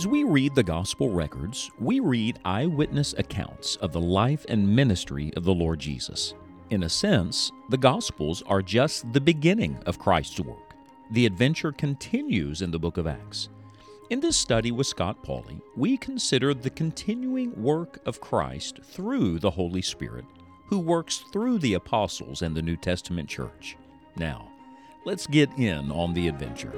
As we read the gospel records, we read eyewitness accounts of the life and ministry of the Lord Jesus. In a sense, the gospels are just the beginning of Christ's work. The adventure continues in the book of Acts. In this study with Scott Pauley, we consider the continuing work of Christ through the Holy Spirit, who works through the apostles and the New Testament church. Now, let's get in on the adventure.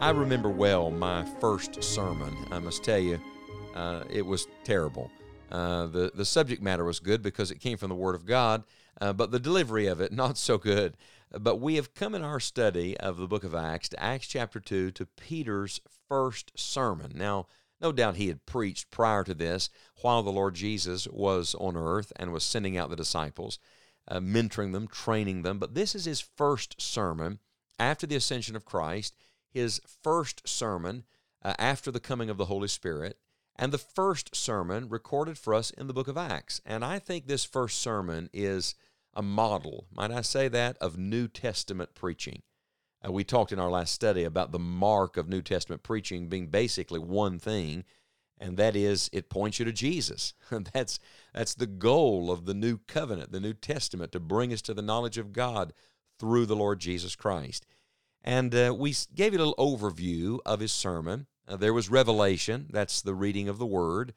I remember well my first sermon. I must tell you, uh, it was terrible. Uh, the the subject matter was good because it came from the Word of God, uh, but the delivery of it not so good. But we have come in our study of the Book of Acts to Acts chapter two to Peter's first sermon. Now, no doubt he had preached prior to this while the Lord Jesus was on earth and was sending out the disciples, uh, mentoring them, training them. But this is his first sermon after the ascension of Christ his first sermon uh, after the coming of the Holy Spirit, and the first sermon recorded for us in the book of Acts. And I think this first sermon is a model, might I say that, of New Testament preaching. Uh, we talked in our last study about the mark of New Testament preaching being basically one thing, and that is it points you to Jesus. that's that's the goal of the new covenant, the New Testament, to bring us to the knowledge of God through the Lord Jesus Christ. And uh, we gave you a little overview of his sermon. Uh, there was revelation, that's the reading of the word.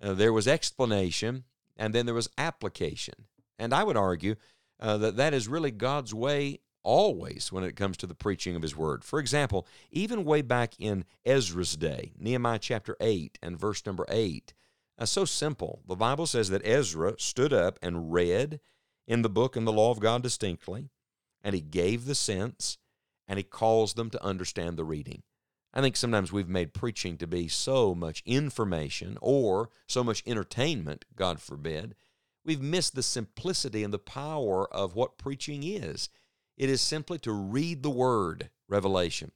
Uh, there was explanation, and then there was application. And I would argue uh, that that is really God's way always when it comes to the preaching of his word. For example, even way back in Ezra's day, Nehemiah chapter 8 and verse number 8, uh, so simple. The Bible says that Ezra stood up and read in the book and the law of God distinctly, and he gave the sense, and he calls them to understand the reading. I think sometimes we've made preaching to be so much information or so much entertainment, God forbid. We've missed the simplicity and the power of what preaching is. It is simply to read the word, revelation,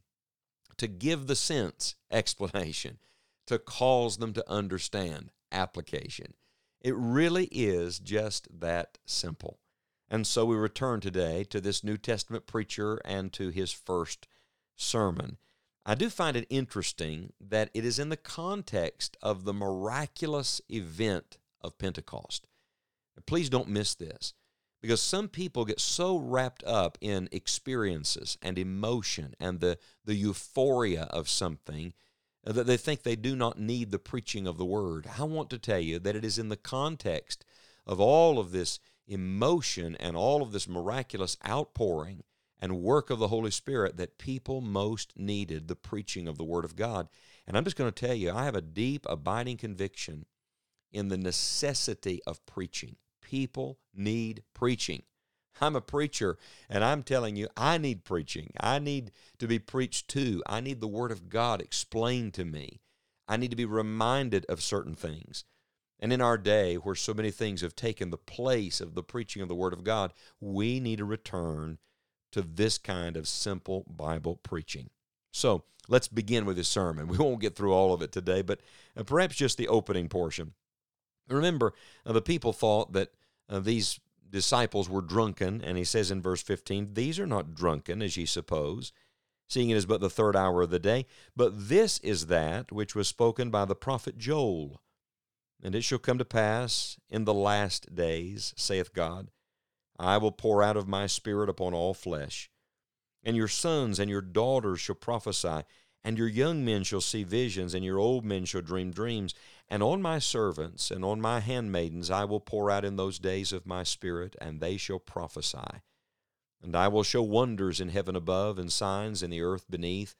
to give the sense, explanation, to cause them to understand, application. It really is just that simple. And so we return today to this New Testament preacher and to his first sermon. I do find it interesting that it is in the context of the miraculous event of Pentecost. Please don't miss this because some people get so wrapped up in experiences and emotion and the, the euphoria of something that they think they do not need the preaching of the word. I want to tell you that it is in the context of all of this emotion and all of this miraculous outpouring and work of the Holy Spirit that people most needed the preaching of the Word of God. And I'm just going to tell you, I have a deep, abiding conviction in the necessity of preaching. People need preaching. I'm a preacher, and I'm telling you, I need preaching. I need to be preached to. I need the Word of God explained to me. I need to be reminded of certain things. And in our day, where so many things have taken the place of the preaching of the Word of God, we need to return to this kind of simple Bible preaching. So let's begin with his sermon. We won't get through all of it today, but uh, perhaps just the opening portion. Remember, uh, the people thought that uh, these disciples were drunken, and he says in verse 15, These are not drunken, as ye suppose, seeing it is but the third hour of the day, but this is that which was spoken by the prophet Joel. And it shall come to pass in the last days, saith God, I will pour out of my Spirit upon all flesh. And your sons and your daughters shall prophesy, and your young men shall see visions, and your old men shall dream dreams. And on my servants and on my handmaidens I will pour out in those days of my Spirit, and they shall prophesy. And I will show wonders in heaven above, and signs in the earth beneath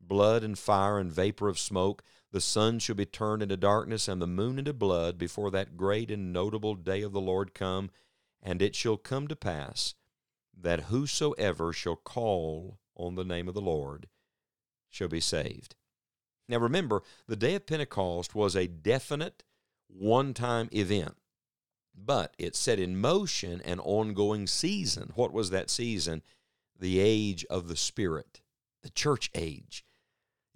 blood and fire and vapor of smoke. The sun shall be turned into darkness, and the moon into blood, before that great and notable day of the Lord come. And it shall come to pass that whosoever shall call on the name of the Lord shall be saved. Now remember, the day of Pentecost was a definite, one time event, but it set in motion an ongoing season. What was that season? The age of the Spirit, the church age.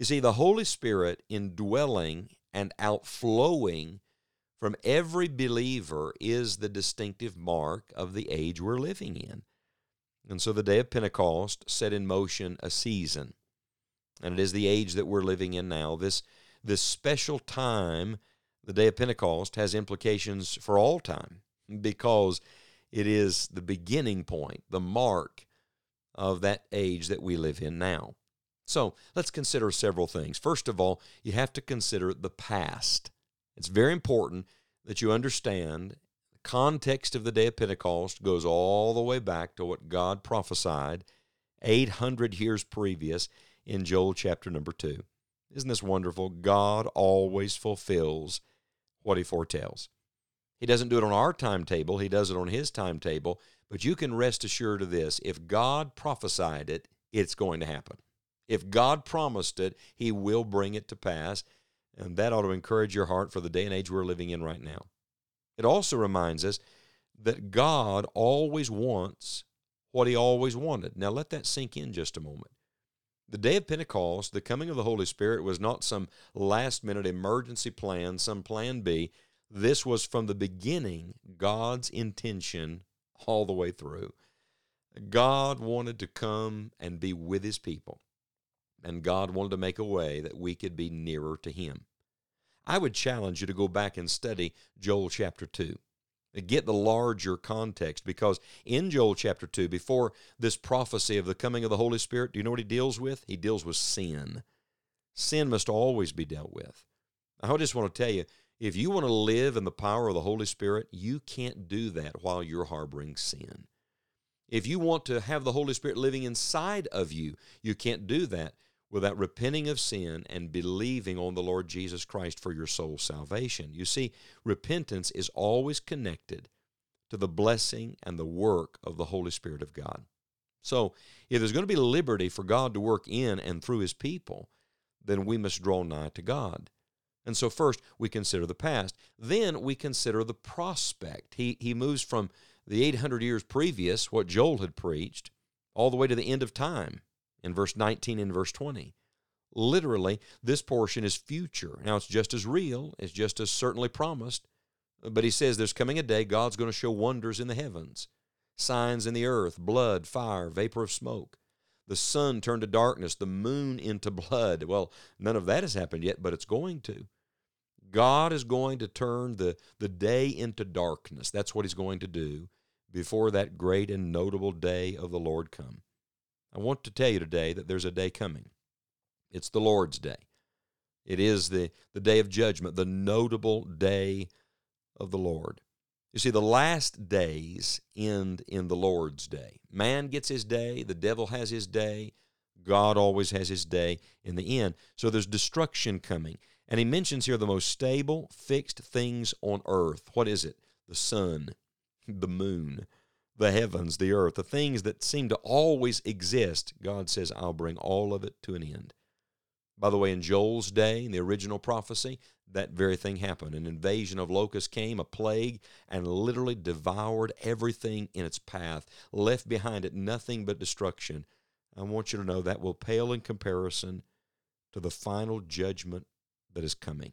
You see, the Holy Spirit indwelling and outflowing from every believer is the distinctive mark of the age we're living in. And so the day of Pentecost set in motion a season. And it is the age that we're living in now. This, this special time, the day of Pentecost, has implications for all time because it is the beginning point, the mark of that age that we live in now. So let's consider several things. First of all, you have to consider the past. It's very important that you understand the context of the day of Pentecost goes all the way back to what God prophesied 800 years previous in Joel chapter number 2. Isn't this wonderful? God always fulfills what he foretells. He doesn't do it on our timetable, he does it on his timetable. But you can rest assured of this if God prophesied it, it's going to happen. If God promised it, he will bring it to pass. And that ought to encourage your heart for the day and age we're living in right now. It also reminds us that God always wants what he always wanted. Now let that sink in just a moment. The day of Pentecost, the coming of the Holy Spirit, was not some last minute emergency plan, some plan B. This was from the beginning God's intention all the way through. God wanted to come and be with his people, and God wanted to make a way that we could be nearer to him. I would challenge you to go back and study Joel chapter 2 get the larger context because in Joel chapter 2, before this prophecy of the coming of the Holy Spirit, do you know what he deals with? He deals with sin. Sin must always be dealt with. I just want to tell you if you want to live in the power of the Holy Spirit, you can't do that while you're harboring sin. If you want to have the Holy Spirit living inside of you, you can't do that without repenting of sin and believing on the Lord Jesus Christ for your soul's salvation. You see, repentance is always connected to the blessing and the work of the Holy Spirit of God. So, if there's going to be liberty for God to work in and through His people, then we must draw nigh to God. And so, first, we consider the past. Then we consider the prospect. He, he moves from the 800 years previous, what Joel had preached, all the way to the end of time in verse 19 and verse 20. Literally, this portion is future. Now, it's just as real, it's just as certainly promised, but he says there's coming a day God's going to show wonders in the heavens, signs in the earth, blood, fire, vapor of smoke. The sun turned to darkness, the moon into blood. Well, none of that has happened yet, but it's going to. God is going to turn the, the day into darkness. That's what he's going to do before that great and notable day of the Lord come. I want to tell you today that there's a day coming. It's the Lord's day. It is the, the day of judgment, the notable day of the Lord. You see, the last days end in the Lord's day. Man gets his day, the devil has his day, God always has his day in the end. So there's destruction coming. And he mentions here the most stable, fixed things on earth. What is it? The sun, the moon, the heavens, the earth, the things that seem to always exist, God says, I'll bring all of it to an end. By the way, in Joel's day, in the original prophecy, that very thing happened. An invasion of locusts came, a plague, and literally devoured everything in its path, left behind it nothing but destruction. I want you to know that will pale in comparison to the final judgment that is coming.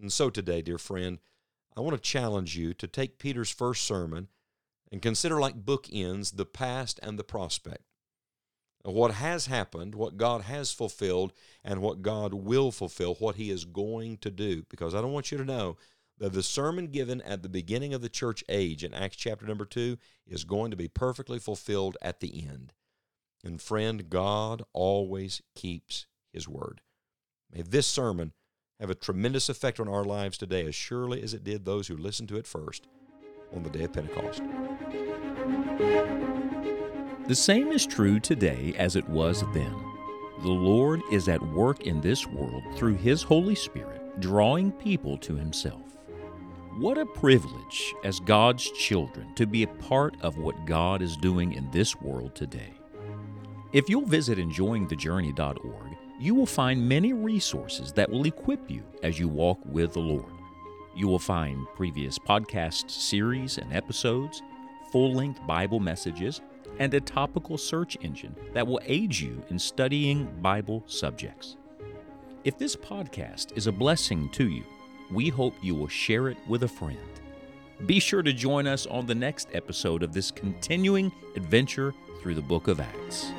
And so today, dear friend, I want to challenge you to take Peter's first sermon and consider like bookends the past and the prospect. What has happened, what God has fulfilled, and what God will fulfill, what He is going to do. Because I don't want you to know that the sermon given at the beginning of the church age in Acts chapter number 2 is going to be perfectly fulfilled at the end. And friend, God always keeps His word. May this sermon have a tremendous effect on our lives today as surely as it did those who listened to it first on the day of Pentecost. The same is true today as it was then. The Lord is at work in this world through His Holy Spirit, drawing people to Himself. What a privilege as God's children to be a part of what God is doing in this world today. If you'll visit enjoyingthejourney.org, you will find many resources that will equip you as you walk with the Lord. You will find previous podcast series and episodes, full length Bible messages, and a topical search engine that will aid you in studying Bible subjects. If this podcast is a blessing to you, we hope you will share it with a friend. Be sure to join us on the next episode of this continuing adventure through the book of Acts.